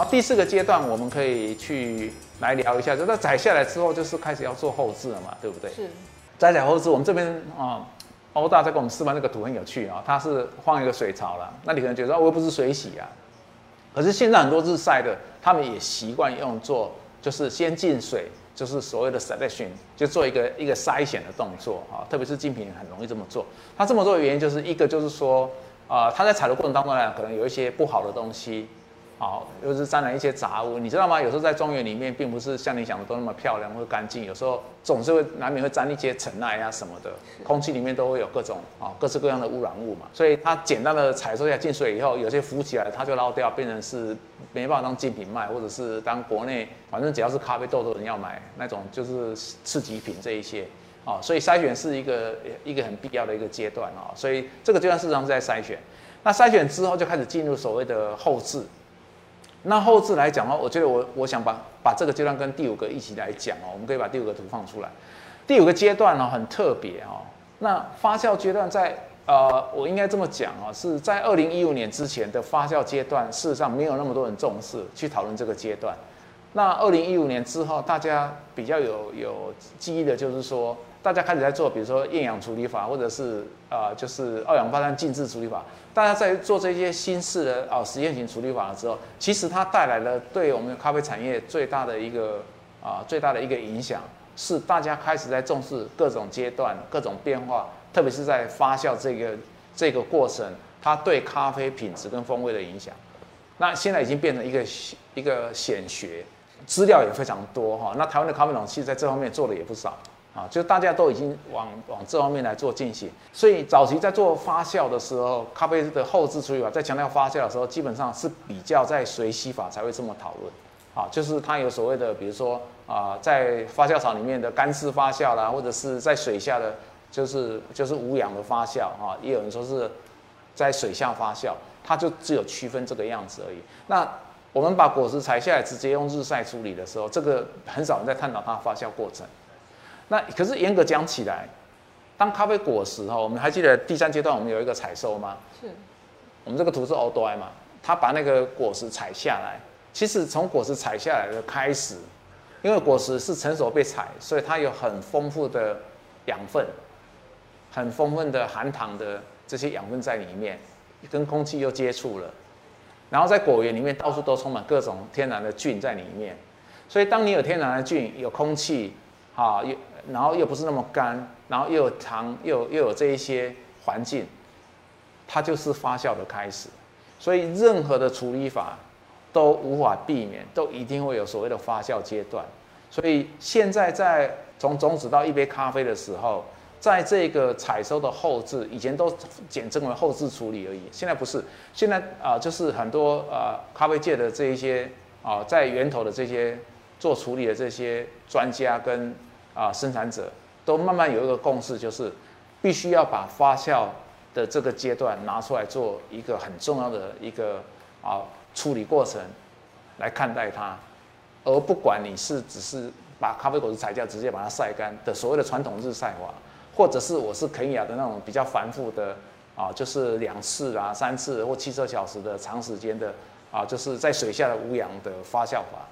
然后第四个阶段，我们可以去来聊一下，就在采下来之后，就是开始要做后置了嘛，对不对？是。摘采后置，我们这边啊，欧大在给我们示范那个图很有趣啊，它是放一个水槽了，那你可能觉得我又不是水洗啊，可是现在很多日晒的，他们也习惯用做，就是先进水，就是所谓的 selection，就做一个一个筛选的动作啊，特别是精品很容易这么做。他这么做的原因就是一个就是说，啊，他在采的过程当中呢，可能有一些不好的东西。好，又是沾染一些杂物，你知道吗？有时候在庄园里面，并不是像你想的都那么漂亮或干净，有时候总是会难免会沾一些尘埃啊什么的，空气里面都会有各种啊各式各样的污染物嘛。所以它简单的采收一下进水以后，有些浮起来，它就捞掉，变成是没办法当精品卖，或者是当国内反正只要是咖啡豆的人要买那种就是次级品这一些啊。所以筛选是一个一个很必要的一个阶段啊。所以这个阶段事实上是在筛选，那筛选之后就开始进入所谓的后置。那后置来讲哦，我觉得我我想把把这个阶段跟第五个一起来讲哦，我们可以把第五个图放出来。第五个阶段呢很特别哦，那发酵阶段在呃，我应该这么讲啊，是在二零一五年之前的发酵阶段，事实上没有那么多人重视去讨论这个阶段。那二零一五年之后，大家比较有有记忆的就是说。大家开始在做，比如说厌氧处理法，或者是呃，就是二氧化碳静置处理法。大家在做这些新式的啊实验型处理法的时候，其实它带来了对我们咖啡产业最大的一个啊最大的一个影响，是大家开始在重视各种阶段、各种变化，特别是在发酵这个这个过程，它对咖啡品质跟风味的影响。那现在已经变成一个一个显学，资料也非常多哈。那台湾的咖啡农其实在这方面做的也不少。啊，就大家都已经往往这方面来做进行，所以早期在做发酵的时候，咖啡的后置处理法在强调发酵的时候，基本上是比较在水洗法才会这么讨论。啊，就是它有所谓的，比如说啊，在发酵槽里面的干式发酵啦，或者是在水下的，就是就是无氧的发酵啊，也有人说是在水下发酵，它就只有区分这个样子而已。那我们把果实采下来直接用日晒处理的时候，这个很少人在探讨它发酵过程。那可是严格讲起来，当咖啡果实哈，我们还记得第三阶段我们有一个采收吗？是。我们这个图是 O D I 嘛，他把那个果实采下来。其实从果实采下来的开始，因为果实是成熟被采，所以它有很丰富的养分，很丰富的含糖的这些养分在里面，跟空气又接触了，然后在果园里面到处都充满各种天然的菌在里面，所以当你有天然的菌，有空气，啊，又然后又不是那么干，然后又有糖，又又有这一些环境，它就是发酵的开始。所以任何的处理法都无法避免，都一定会有所谓的发酵阶段。所以现在在从种子到一杯咖啡的时候，在这个采收的后置，以前都简称为后置处理而已。现在不是，现在啊，就是很多啊咖啡界的这一些啊，在源头的这些做处理的这些专家跟啊，生产者都慢慢有一个共识，就是必须要把发酵的这个阶段拿出来做一个很重要的一个啊处理过程来看待它，而不管你是只是把咖啡果子采掉直接把它晒干的所谓的传统日晒法，或者是我是肯雅的那种比较繁复的啊，就是两次啊、三次或七十二小时的长时间的啊，就是在水下的无氧的发酵法。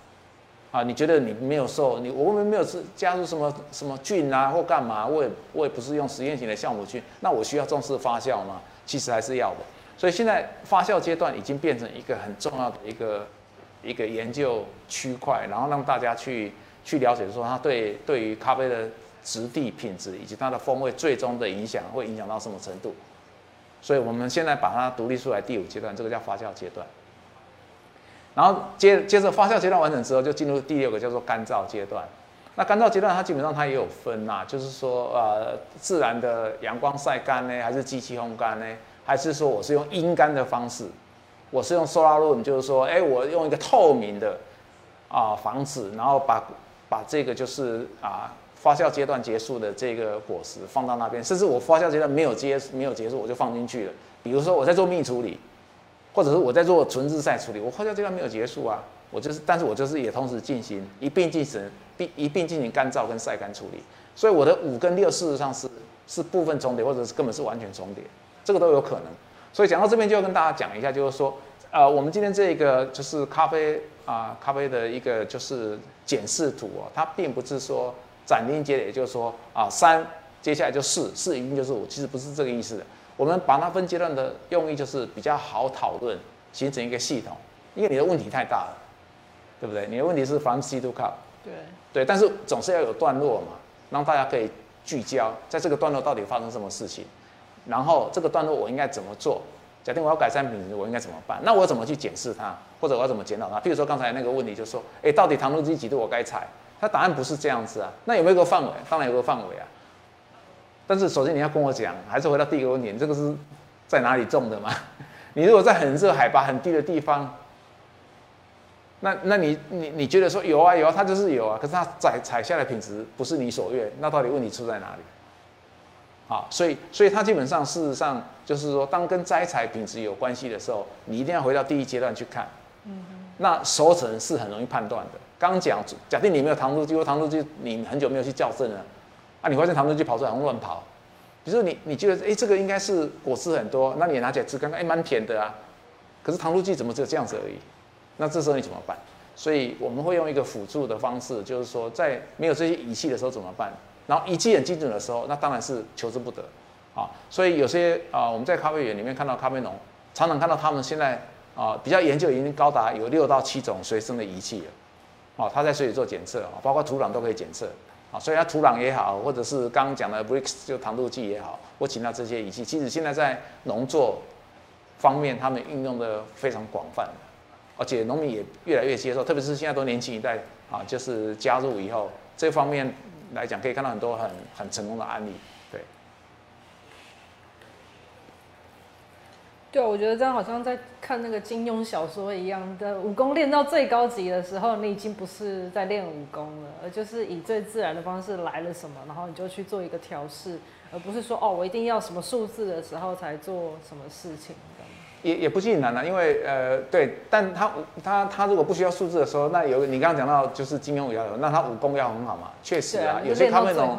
啊，你觉得你没有受你我们没有是加入什么什么菌啊或干嘛？我也我也不是用实验型的酵母菌，那我需要重视发酵吗？其实还是要的。所以现在发酵阶段已经变成一个很重要的一个一个研究区块，然后让大家去去了解说它对对于咖啡的质地品质以及它的风味最终的影响会影响到什么程度？所以我们现在把它独立出来第五阶段，这个叫发酵阶段。然后接接着发酵阶段完成之后，就进入第六个叫做干燥阶段。那干燥阶段它基本上它也有分呐，就是说呃自然的阳光晒干呢，还是机器烘干呢，还是说我是用阴干的方式，我是用 solar room，就是说哎我用一个透明的啊房子，然后把把这个就是啊发酵阶段结束的这个果实放到那边，甚至我发酵阶段没有结没有结束我就放进去了。比如说我在做蜜处理。或者是我在做纯日晒处理，我发酵阶段没有结束啊，我就是，但是我就是也同时进行一并进行并一并进行干燥跟晒干处理，所以我的五跟六事实上是是部分重叠，或者是根本是完全重叠，这个都有可能。所以讲到这边就要跟大家讲一下，就是说呃，我们今天这个就是咖啡啊，咖啡的一个就是检视图哦，它并不是说斩钉截铁，就是说啊三，接下来就四，四一定就是五，其实不是这个意思的。我们把它分阶段的用意就是比较好讨论，形成一个系统，因为你的问题太大了，对不对？你的问题是 from C to cup，对对，但是总是要有段落嘛，让大家可以聚焦在这个段落到底发生什么事情，然后这个段落我应该怎么做？假定我要改善品质，我应该怎么办？那我怎么去检视它，或者我要怎么检讨它？譬如说刚才那个问题，就是说，哎，到底糖度计几度我该踩？它答案不是这样子啊。那有没有个范围？当然有个范围啊。但是首先你要跟我讲，还是回到第一个问题，你这个是在哪里种的嘛？你如果在很热、海拔很低的地方，那那你你你觉得说有啊有啊，它就是有啊，可是它采采下来品质不是你所愿，那到底问题出在哪里？好，所以所以它基本上事实上就是说，当跟摘采品质有关系的时候，你一定要回到第一阶段去看。嗯那熟成是很容易判断的。刚讲，假定你没有糖度计或糖度计，你很久没有去校正了，啊，你发现糖度计跑出来乱跑。比如说你你觉得哎这个应该是果汁很多，那你也拿起来吃，刚刚哎蛮甜的啊，可是糖度计怎么只有这样子而已？那这时候你怎么办？所以我们会用一个辅助的方式，就是说在没有这些仪器的时候怎么办？然后仪器很精准的时候，那当然是求之不得，啊，所以有些啊，我们在咖啡园里面看到咖啡农，常常看到他们现在啊比较研究已经高达有六到七种随身的仪器了，啊，他在水里做检测啊，包括土壤都可以检测，啊，所以它土壤也好，或者是刚刚讲的 Brix 就糖度计也好，我请到这些仪器，其实现在在农作方面，他们运用的非常广泛，而且农民也越来越接受，特别是现在都年轻一代啊，就是加入以后这方面。来讲，可以看到很多很很成功的案例，对。对，我觉得这样好像在看那个金庸小说一样的，武功练到最高级的时候，你已经不是在练武功了，而就是以最自然的方式来了什么，然后你就去做一个调试，而不是说哦，我一定要什么数字的时候才做什么事情。也也不尽难了，因为呃，对，但他他他如果不需要数字的时候，那有你刚刚讲到就是金庸武要有，那他武功要很好嘛，确实啊，有些他那种，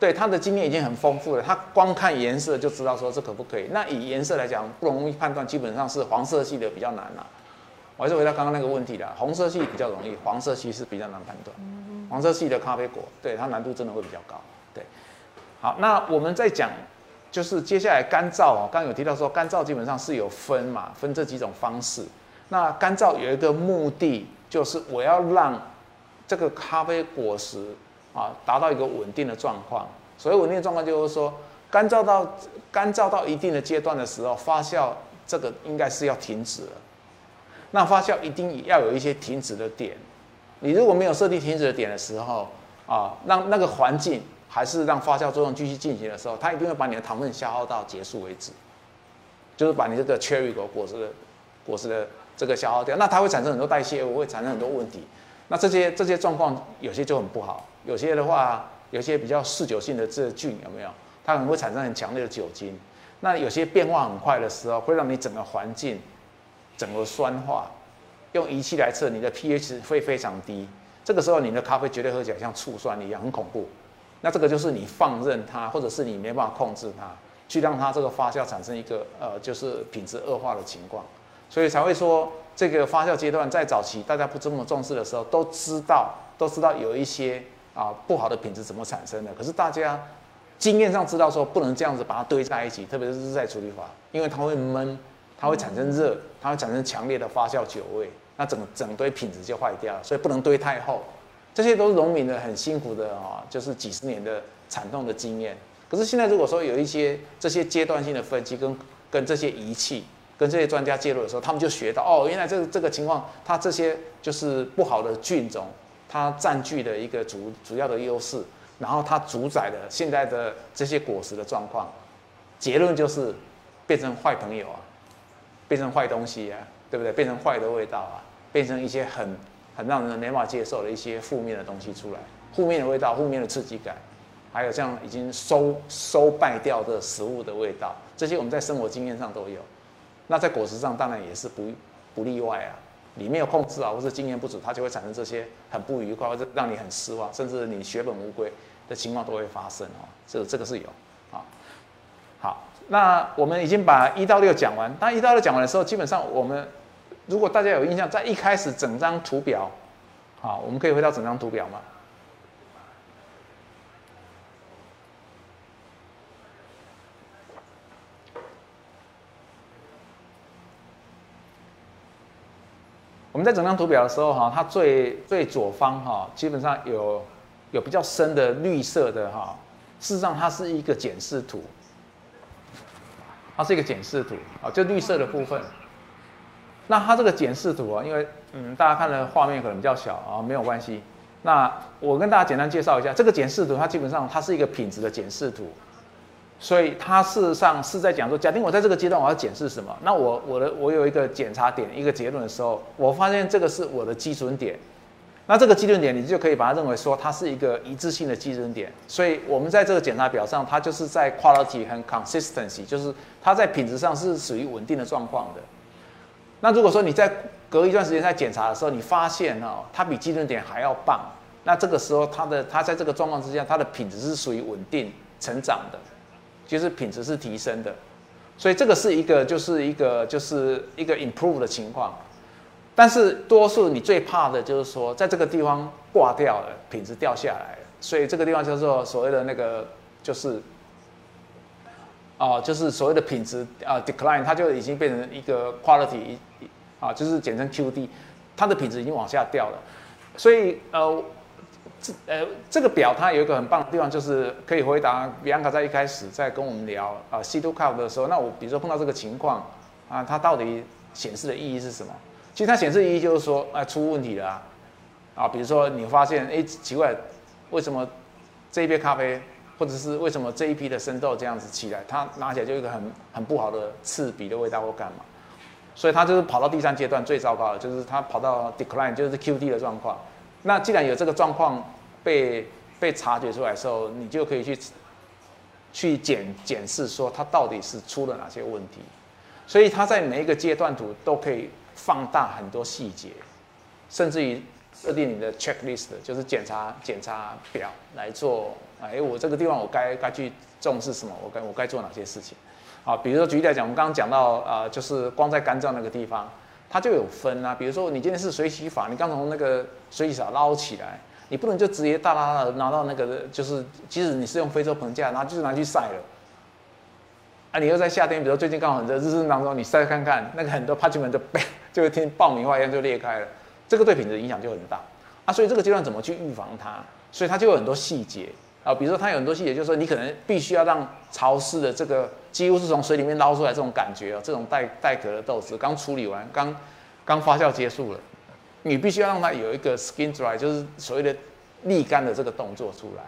对他的经验已经很丰富了，他光看颜色就知道说这可不可以。那以颜色来讲，不容易判断，基本上是黄色系的比较难了。我还是回到刚刚那个问题啦，红色系比较容易，黄色系是比较难判断。黄色系的咖啡果，对它难度真的会比较高。对，好，那我们在讲。就是接下来干燥哦，刚有提到说干燥基本上是有分嘛，分这几种方式。那干燥有一个目的，就是我要让这个咖啡果实啊达到一个稳定的状况。所以稳定的状况就是说，干燥到干燥到一定的阶段的时候，发酵这个应该是要停止了。那发酵一定要有一些停止的点。你如果没有设定停止的点的时候啊，让那个环境。还是让发酵作用继续进行的时候，它一定会把你的糖分消耗到结束为止，就是把你这个 cherry 果果实的果实的这个消耗掉，那它会产生很多代谢物，会产生很多问题。那这些这些状况有些就很不好，有些的话，有些比较嗜酒性的这菌有没有？它可能会产生很强烈的酒精。那有些变化很快的时候，会让你整个环境整个酸化。用仪器来测，你的 pH 会非常低，这个时候你的咖啡绝对喝起来像醋酸一样，很恐怖。那这个就是你放任它，或者是你没办法控制它，去让它这个发酵产生一个呃，就是品质恶化的情况，所以才会说这个发酵阶段在早期大家不这么重视的时候，都知道都知道有一些啊不好的品质怎么产生的，可是大家经验上知道说不能这样子把它堆在一起，特别是日晒处理法，因为它会闷，它会产生热，它会产生强烈的发酵酒味，那整整堆品质就坏掉了，所以不能堆太厚。这些都是农民的很辛苦的啊，就是几十年的惨痛的经验。可是现在如果说有一些这些阶段性的分析跟跟这些仪器跟这些专家介入的时候，他们就学到哦，原来这这个情况，它这些就是不好的菌种，它占据的一个主主要的优势，然后它主宰了现在的这些果实的状况。结论就是变成坏朋友啊，变成坏东西啊，对不对？变成坏的味道啊，变成一些很。很让人没法接受的一些负面的东西出来，负面的味道、负面的刺激感，还有像已经收收败掉的食物的味道，这些我们在生活经验上都有。那在果实上当然也是不不例外啊。里面有控制啊，或是经验不足，它就会产生这些很不愉快，或者让你很失望，甚至你血本无归的情况都会发生哦。这这个是有啊。好，那我们已经把一到六讲完。当一到六讲完的时候，基本上我们如果大家有印象，在一开始整张图表，好，我们可以回到整张图表吗？们在整张图表的时候，哈，它最最左方哈，基本上有有比较深的绿色的哈，事实上它是一个检视图，它是一个检视图啊，就绿色的部分。那它这个检视图啊，因为嗯，大家看的画面可能比较小啊，没有关系。那我跟大家简单介绍一下，这个检视图它基本上它是一个品质的检视图。所以它事实上是在讲说，假定我在这个阶段我要检视什么，那我我的我有一个检查点一个结论的时候，我发现这个是我的基准点，那这个基准点你就可以把它认为说它是一个一致性的基准点。所以我们在这个检查表上，它就是在 quality 和 consistency，就是它在品质上是属于稳定的状况的。那如果说你在隔一段时间在检查的时候，你发现哦，它比基准点还要棒，那这个时候它的它在这个状况之下，它的品质是属于稳定成长的。就是品质是提升的，所以这个是一个就是一个就是一个 improve 的情况，但是多数你最怕的就是说在这个地方挂掉了，品质掉下来了，所以这个地方叫做所谓的那个就是哦，就是所谓的品质啊 decline，它就已经变成一个 quality 啊，就是简称 QD，它的品质已经往下掉了，所以呃。这呃，这个表它有一个很棒的地方，就是可以回答 Bianca 在一开始在跟我们聊啊 C to Cup 的时候，那我比如说碰到这个情况啊，它到底显示的意义是什么？其实它显示意义就是说，啊出问题了啊，啊，比如说你发现哎奇怪，为什么这一杯咖啡，或者是为什么这一批的生豆这样子起来，它拿起来就一个很很不好的刺鼻的味道或干嘛？所以它就是跑到第三阶段最糟糕的，就是它跑到 decline，就是 QD 的状况。那既然有这个状况被被察觉出来的时候，你就可以去去检检视说它到底是出了哪些问题，所以它在每一个阶段图都可以放大很多细节，甚至于设定你的 checklist，就是检查检查表来做。哎，我这个地方我该该去重视什么？我该我该做哪些事情？啊，比如说举例来讲，我们刚刚讲到啊，就是光在肝脏那个地方。它就有分啊，比如说你今天是水洗法，你刚从那个水洗槽捞起来，你不能就直接大大的拿到那个，就是即使你是用非洲棚架，然后就是拿去晒了。啊，你又在夏天，比如最近刚好很热，日日当中你晒看看，那个很多 parchment 就被就会听爆米花一样就裂开了，这个对品质影响就很大啊。所以这个阶段怎么去预防它？所以它就有很多细节。啊，比如说它有很多细节，就是说你可能必须要让潮湿的这个几乎是从水里面捞出来这种感觉哦，这种带带壳的豆子刚处理完，刚刚发酵结束了，你必须要让它有一个 skin dry，就是所谓的沥干的这个动作出来。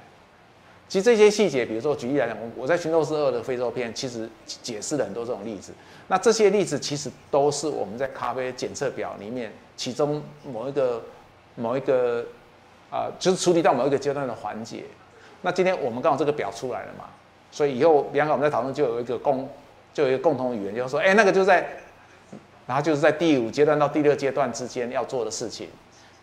其实这些细节，比如说举例来讲，我我在《寻斗士二》的非洲篇其实解释了很多这种例子。那这些例子其实都是我们在咖啡检测表里面其中某一个某一个啊，就是处理到某一个阶段的环节。那今天我们刚好这个表出来了嘛，所以以后比方说我们在讨论就有一个共，就有一个共同语言，就是说，哎，那个就在，然后就是在第五阶段到第六阶段之间要做的事情，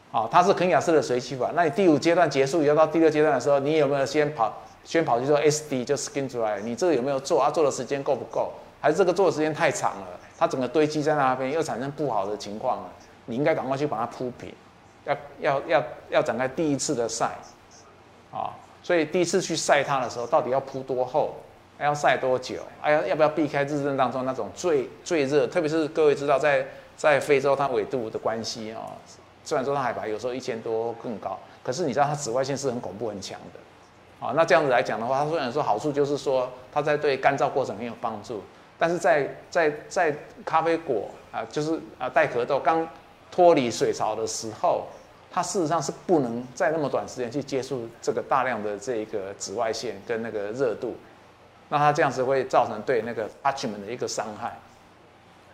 好，它是肯雅式的随机法。那你第五阶段结束以后到第六阶段的时候，你有没有先跑，先跑去做 SD 就 skin dry？你这个有没有做啊？做的时间够不够？还是这个做的时间太长了，它整个堆积在那边又产生不好的情况了？你应该赶快去把它铺平，要要要要展开第一次的晒，啊。所以第一次去晒它的时候，到底要铺多厚，还要晒多久？哎呀，要不要避开日正当中那种最最热？特别是各位知道，在在非洲它纬度的关系啊，虽然说它海拔有时候一千多更高，可是你知道它紫外线是很恐怖很强的，啊，那这样子来讲的话，它虽然说好处就是说它在对干燥过程很有帮助，但是在在在咖啡果啊，就是啊带壳豆刚脱离水槽的时候。它事实上是不能在那么短时间去接触这个大量的这个紫外线跟那个热度，那它这样子会造成对那个 attachment 的一个伤害，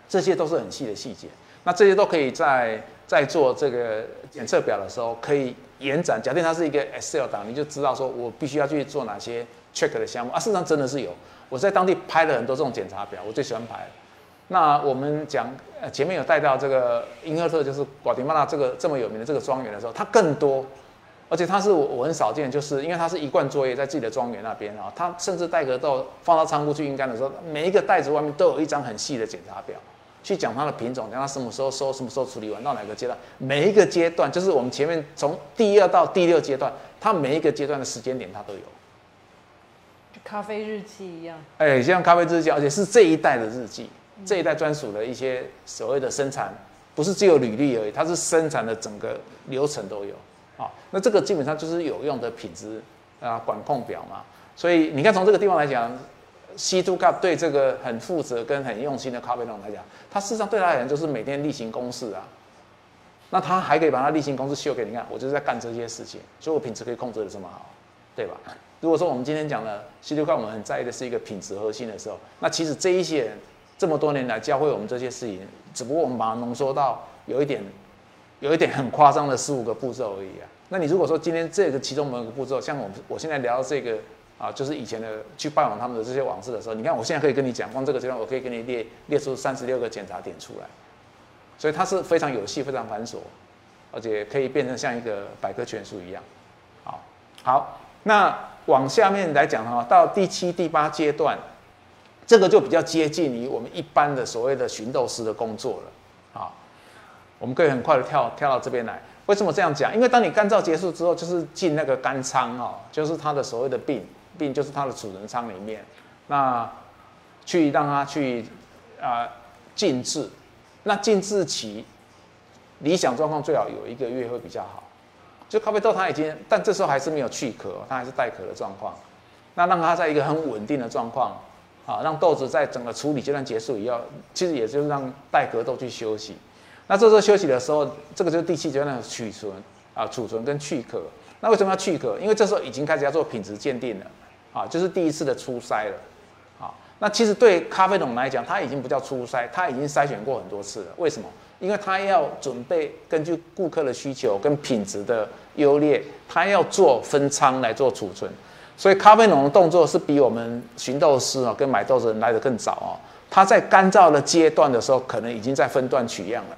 这些都是很细的细节。那这些都可以在在做这个检测表的时候可以延展。假定它是一个 Excel 档，你就知道说我必须要去做哪些 check 的项目啊。事实上真的是有，我在当地拍了很多这种检查表，我最喜欢拍。那我们讲，呃，前面有带到这个英赫特，就是瓜迪马拉这个这么有名的这个庄园的时候，它更多，而且它是我我很少见，就是因为它是一贯作业在自己的庄园那边啊，它甚至带个到放到仓库去阴干的时候，每一个袋子外面都有一张很细的检查表，去讲它的品种，讲它什么时候收，什么时候处理完，到哪个阶段，每一个阶段就是我们前面从第二到第六阶段，它每一个阶段的时间点它都有。咖啡日记一样，哎，像咖啡日记，而且是这一代的日记，这一代专属的一些所谓的生产，不是只有履历而已，它是生产的整个流程都有。啊，那这个基本上就是有用的品质啊管控表嘛。所以你看从这个地方来讲，C to Cup 对这个很负责跟很用心的咖啡农来讲，他事实上对他来讲就是每天例行公事啊。那他还可以把他例行公事秀给你看，我就是在干这些事情，所以我品质可以控制的这么好，对吧？如果说我们今天讲的 C to Cup 我们很在意的是一个品质核心的时候，那其实这一些人这么多年来教会我们这些事情，只不过我们把它浓缩到有一点。有一点很夸张的十五个步骤而已啊。那你如果说今天这个其中某个步骤，像我们我现在聊这个啊，就是以前的去拜访他们的这些往事的时候，你看我现在可以跟你讲，光这个阶段我可以给你列列出三十六个检查点出来，所以它是非常有戏、非常繁琐，而且可以变成像一个百科全书一样。好，好，那往下面来讲哈，到第七、第八阶段，这个就比较接近于我们一般的所谓的寻豆师的工作了。啊我们可以很快的跳跳到这边来。为什么这样讲？因为当你干燥结束之后，就是进那个干仓哦，就是它的所谓的病病，就是它的储存仓里面，那去让它去啊静置。那静置期理想状况最好有一个月会比较好。就咖啡豆它已经，但这时候还是没有去壳，它还是带壳的状况。那让它在一个很稳定的状况啊，让豆子在整个处理阶段结束以后，其实也就是让带壳豆去休息。那这时候休息的时候，这个就是第七阶段的储存啊，储存跟去壳。那为什么要去壳？因为这时候已经开始要做品质鉴定了啊，就是第一次的初筛了啊。那其实对咖啡农来讲，它已经不叫初筛，它已经筛选过很多次了。为什么？因为它要准备根据顾客的需求跟品质的优劣，它要做分仓来做储存。所以咖啡农的动作是比我们寻豆师啊跟买豆子人来的更早啊。他在干燥的阶段的时候，可能已经在分段取样了。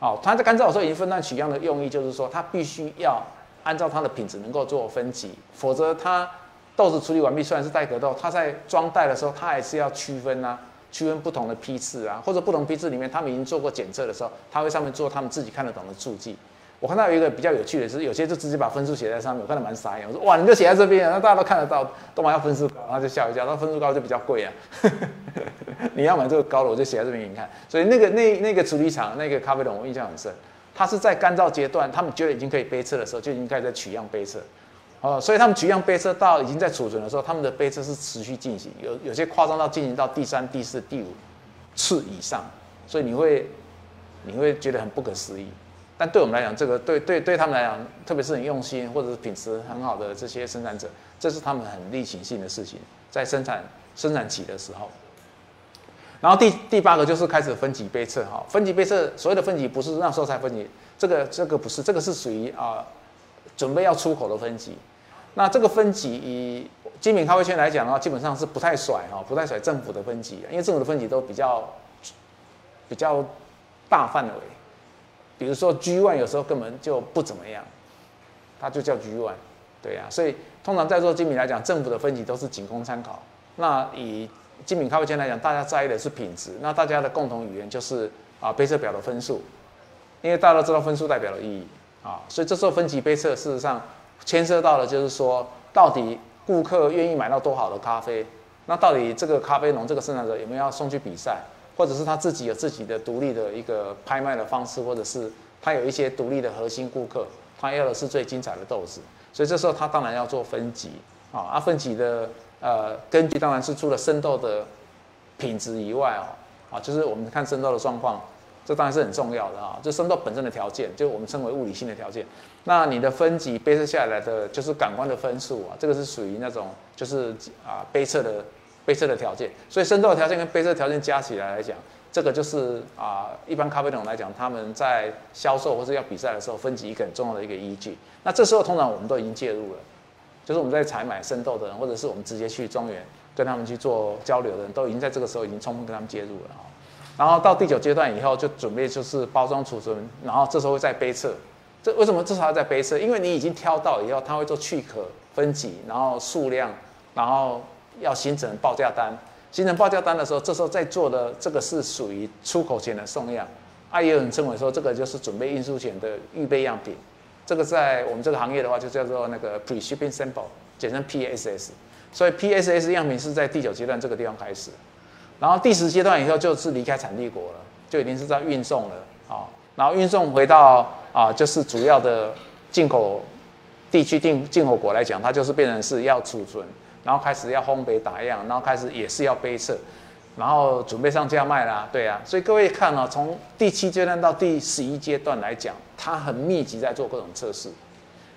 好，它在干燥的时候已经分段取样的用意，就是说它必须要按照它的品质能够做分级，否则它豆子处理完毕，虽然是带壳豆，它在装袋的时候，它还是要区分啊，区分不同的批次啊，或者不同批次里面，他们已经做过检测的时候，它会上面做他们自己看得懂的注记。我看到有一个比较有趣的是，有些就直接把分数写在上面，我看得蛮傻眼。我说哇，你就写在这边，那大家都看得到，都嘛要分数高，然后就笑一笑。那分数高就比较贵啊，你要买这个高的，我就写在这边给你看。所以那个那那个处理厂那个咖啡桶，我印象很深。它是在干燥阶段，他们觉得已经可以杯测的时候，就已经开始在取样杯测。哦，所以他们取样杯测到已经在储存的时候，他们的杯测是持续进行，有有些夸张到进行到第三、第四、第五次以上，所以你会你会觉得很不可思议。但对我们来讲，这个对对对他们来讲，特别是很用心或者是品质很好的这些生产者，这是他们很例行性的事情，在生产生产期的时候。然后第第八个就是开始分级杯测哈，分级杯测所谓的分级不是那时候才分级，这个这个不是，这个是属于啊准备要出口的分级。那这个分级以精品咖啡圈来讲的话，基本上是不太甩哈，不太甩政府的分级，因为政府的分级都比较比较大范围。比如说 G one 有时候根本就不怎么样，它就叫 G one，对呀，所以通常在做精品来讲，政府的分级都是仅供参考。那以精品咖啡圈来讲，大家在意的是品质，那大家的共同语言就是啊杯测表的分数，因为大家都知道分数代表了意义啊，所以这时候分级杯测事实上牵涉到的就是说，到底顾客愿意买到多好的咖啡，那到底这个咖啡农这个生产者有没有要送去比赛？或者是他自己有自己的独立的一个拍卖的方式，或者是他有一些独立的核心顾客，他要的是最精彩的豆子，所以这时候他当然要做分级啊，啊分级的呃根据当然是除了生豆的品质以外哦，啊就是我们看生豆的状况，这当然是很重要的啊，这生豆本身的条件，就我们称为物理性的条件，那你的分级杯测下来的就是感官的分数啊，这个是属于那种就是啊杯测的。杯测的条件，所以生豆的条件跟杯测条件加起来来讲，这个就是啊，一般咖啡农来讲，他们在销售或者要比赛的时候，分级一个很重要的一个依据。那这时候通常我们都已经介入了，就是我们在采买生豆的人，或者是我们直接去庄园跟他们去做交流的人，都已经在这个时候已经充分跟他们介入了啊。然后到第九阶段以后，就准备就是包装储存，然后这时候会在杯测。这为什么这时候要在杯测？因为你已经挑到以后，他会做去壳分级，然后数量，然后。要形成报价单，形成报价单的时候，这时候在做的这个是属于出口前的送样，啊，也有人称为说这个就是准备运输前的预备样品，这个在我们这个行业的话就叫做那个 pre-shipping sample，简称 PSS。所以 PSS 样品是在第九阶段这个地方开始，然后第十阶段以后就是离开产地国了，就已经是在运送了啊，然后运送回到啊就是主要的进口地区进进口国来讲，它就是变成是要储存。然后开始要烘焙打样，然后开始也是要杯测，然后准备上架卖啦，对啊，所以各位看哦，从第七阶段到第十一阶段来讲，它很密集在做各种测试。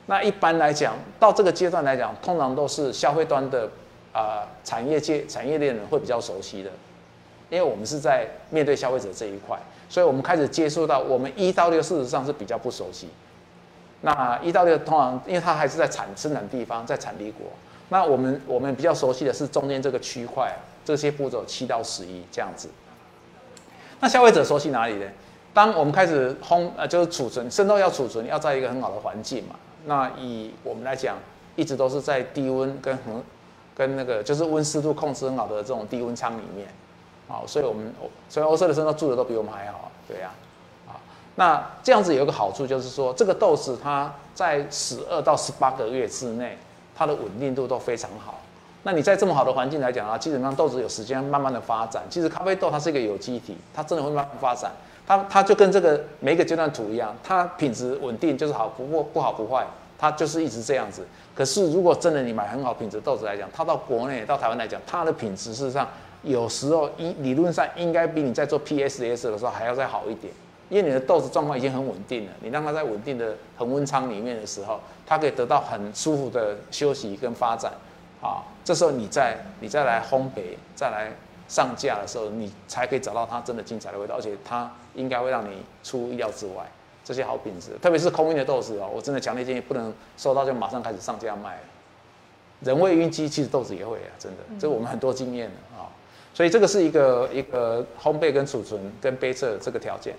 那一般来讲，到这个阶段来讲，通常都是消费端的啊产业界产业链人会比较熟悉的，因为我们是在面对消费者这一块，所以我们开始接触到我们一到六事实上是比较不熟悉。那一到六通常因为它还是在产生产地方，在产地国。那我们我们比较熟悉的是中间这个区块，这些步骤七到十一这样子。那消费者熟悉哪里呢？当我们开始烘呃就是储存，生豆要储存，要在一个很好的环境嘛。那以我们来讲，一直都是在低温跟很跟那个就是温湿度控制很好的这种低温仓里面，好，所以我们所以欧洲的生豆住的都比我们还好，对呀，啊，那这样子有一个好处就是说，这个豆子它在十二到十八个月之内。它的稳定度都非常好。那你在这么好的环境来讲啊，基本上豆子有时间慢慢的发展。其实咖啡豆它是一个有机体，它真的会慢慢发展。它它就跟这个每一个阶段土一样，它品质稳定就是好，不不不好不坏，它就是一直这样子。可是如果真的你买很好品质豆子来讲，它到国内到台湾来讲，它的品质事实上有时候一理论上应该比你在做 PSS 的时候还要再好一点。因为你的豆子状况已经很稳定了，你让它在稳定的恒温仓里面的时候，它可以得到很舒服的休息跟发展，啊，这时候你再你再来烘焙，再来上架的时候，你才可以找到它真的精彩的味道，而且它应该会让你出意料之外，这些好品质，特别是空运的豆子哦，我真的强烈建议不能收到就马上开始上架卖，人为晕机，其实豆子也会啊，真的，这我们很多经验的啊，所以这个是一个一个烘焙跟储存跟杯测这个条件。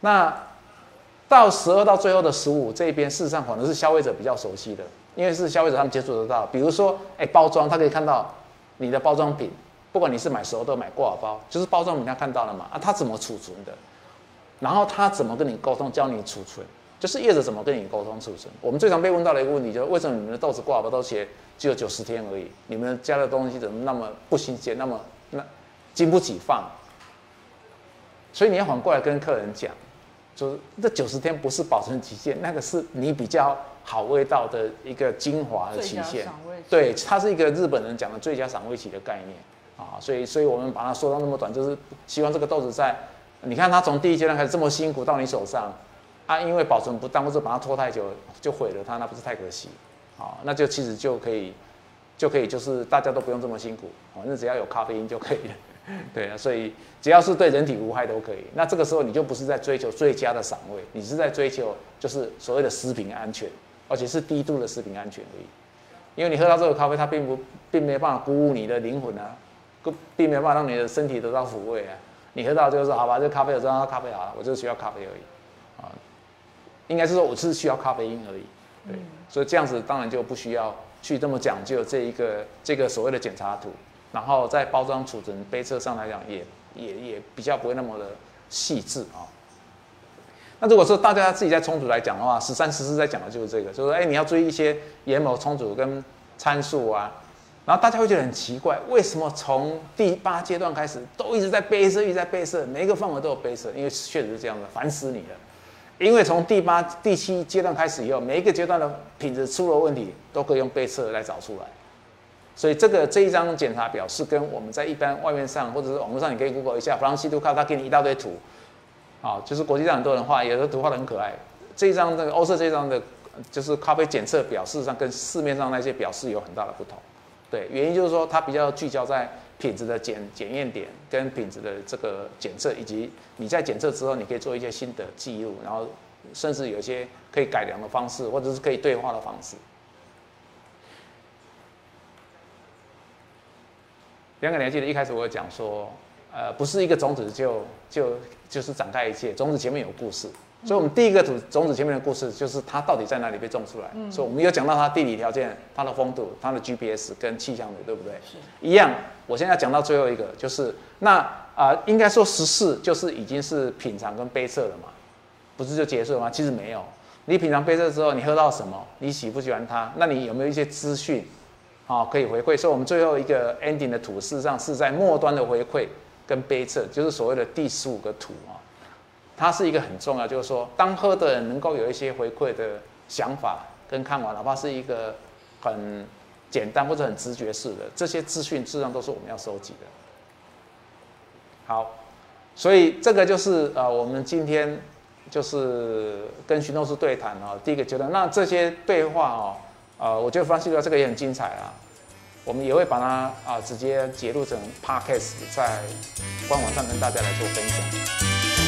那到十二到最后的十五这边，事实上可能是消费者比较熟悉的，因为是消费者他们接触得到。比如说，哎，包装，他可以看到你的包装品，不管你是买熟豆买挂包，就是包装品他看到了嘛？啊，他怎么储存的？然后他怎么跟你沟通，教你储存，就是业者怎么跟你沟通储存。我们最常被问到的一个问题就是，为什么你们的豆子挂包都写只有九十天而已？你们家的东西怎么那么不新鲜，那么那经不起放？所以你要反过来跟客人讲。就是这九十天不是保存期限，那个是你比较好味道的一个精华的期限。对，它是一个日本人讲的最佳赏味期的概念啊，所以，所以我们把它说到那么短，就是希望这个豆子在，你看它从第一阶段开始这么辛苦到你手上，啊，因为保存不当或者把它拖太久就毁了它，那不是太可惜啊？那就其实就可以，就可以就是大家都不用这么辛苦，反正只要有咖啡因就可以了。对啊，所以只要是对人体无害都可以。那这个时候你就不是在追求最佳的赏味，你是在追求就是所谓的食品安全，而且是低度的食品安全而已。因为你喝到这个咖啡，它并不并没有办法鼓舞你的灵魂啊，并没有办法让你的身体得到抚慰啊。你喝到就是好吧，这咖啡我知道它咖啡好了，我就需要咖啡而已啊。应该是说我是需要咖啡因而已。对，所以这样子当然就不需要去这么讲究这一个这个所谓的检查图。然后在包装、储存、杯测上来讲，也也也比较不会那么的细致啊。那如果说大家自己在充足来讲的话，十三、十四在讲的就是这个，就是说，哎，你要注意一些研磨充足跟参数啊。然后大家会觉得很奇怪，为什么从第八阶段开始都一直在杯测，一直在杯测，每一个范围都有杯测？因为确实是这样的，烦死你了。因为从第八、第七阶段开始以后，每一个阶段的品质出了问题，都可以用杯测来找出来。所以这个这一张检查表是跟我们在一般外面上或者是网络上，你可以 Google 一下弗朗西杜卡，他给你一大堆图，啊，就是国际上很多人画，有的图画的很可爱。这一张这个欧色这张的，就是咖啡检测表，事实上跟市面上那些表示有很大的不同。对，原因就是说它比较聚焦在品质的检检验点跟品质的这个检测，以及你在检测之后，你可以做一些新的记录，然后甚至有一些可以改良的方式，或者是可以对话的方式。两个年记得一开始我讲说，呃，不是一个种子就就就是展开一切，种子前面有故事，所以我们第一个种种子前面的故事就是它到底在哪里被种出来。所以我们有讲到它地理条件、它的风度、它的 GPS 跟气象的，对不对？是。一样，我现在讲到最后一个，就是那啊、应该说十四就是已经是品尝跟杯测了嘛，不是就结束了吗？其实没有，你品尝杯测之后，你喝到什么，你喜不喜欢它？那你有没有一些资讯，啊、可以回馈？所以我们最后一个 ending 的图，事实上是在末端的回馈跟杯测，就是所谓的第十五个图啊。它是一个很重要，就是说，当喝的人能够有一些回馈的想法跟看法，哪怕是一个很简单或者很直觉式的，这些资讯，事实上都是我们要收集的。好，所以这个就是呃，我们今天就是跟徐诺师对谈哦，第一个阶段。那这些对话哦，啊，我觉得方西哥这个也很精彩啊，我们也会把它啊、直接截录成 podcast，在官网上跟大家来做分享。